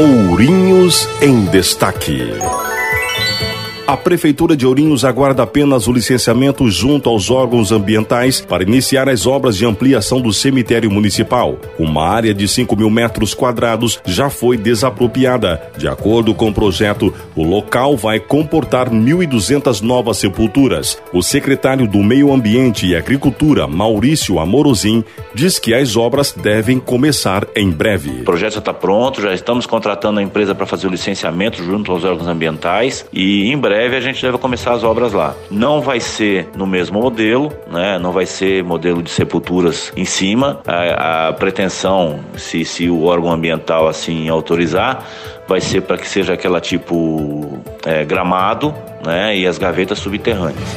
Ourinhos em Destaque. A Prefeitura de Ourinhos aguarda apenas o licenciamento junto aos órgãos ambientais para iniciar as obras de ampliação do cemitério municipal. Uma área de 5 mil metros quadrados já foi desapropriada. De acordo com o projeto, o local vai comportar 1.200 novas sepulturas. O secretário do Meio Ambiente e Agricultura, Maurício Amorozin, diz que as obras devem começar em breve. O projeto já está pronto, já estamos contratando a empresa para fazer o licenciamento junto aos órgãos ambientais e em breve a gente deve começar as obras lá. Não vai ser no mesmo modelo, né? Não vai ser modelo de sepulturas em cima. A, a pretensão, se, se o órgão ambiental assim autorizar, vai ser para que seja aquela tipo é, gramado, né? E as gavetas subterrâneas.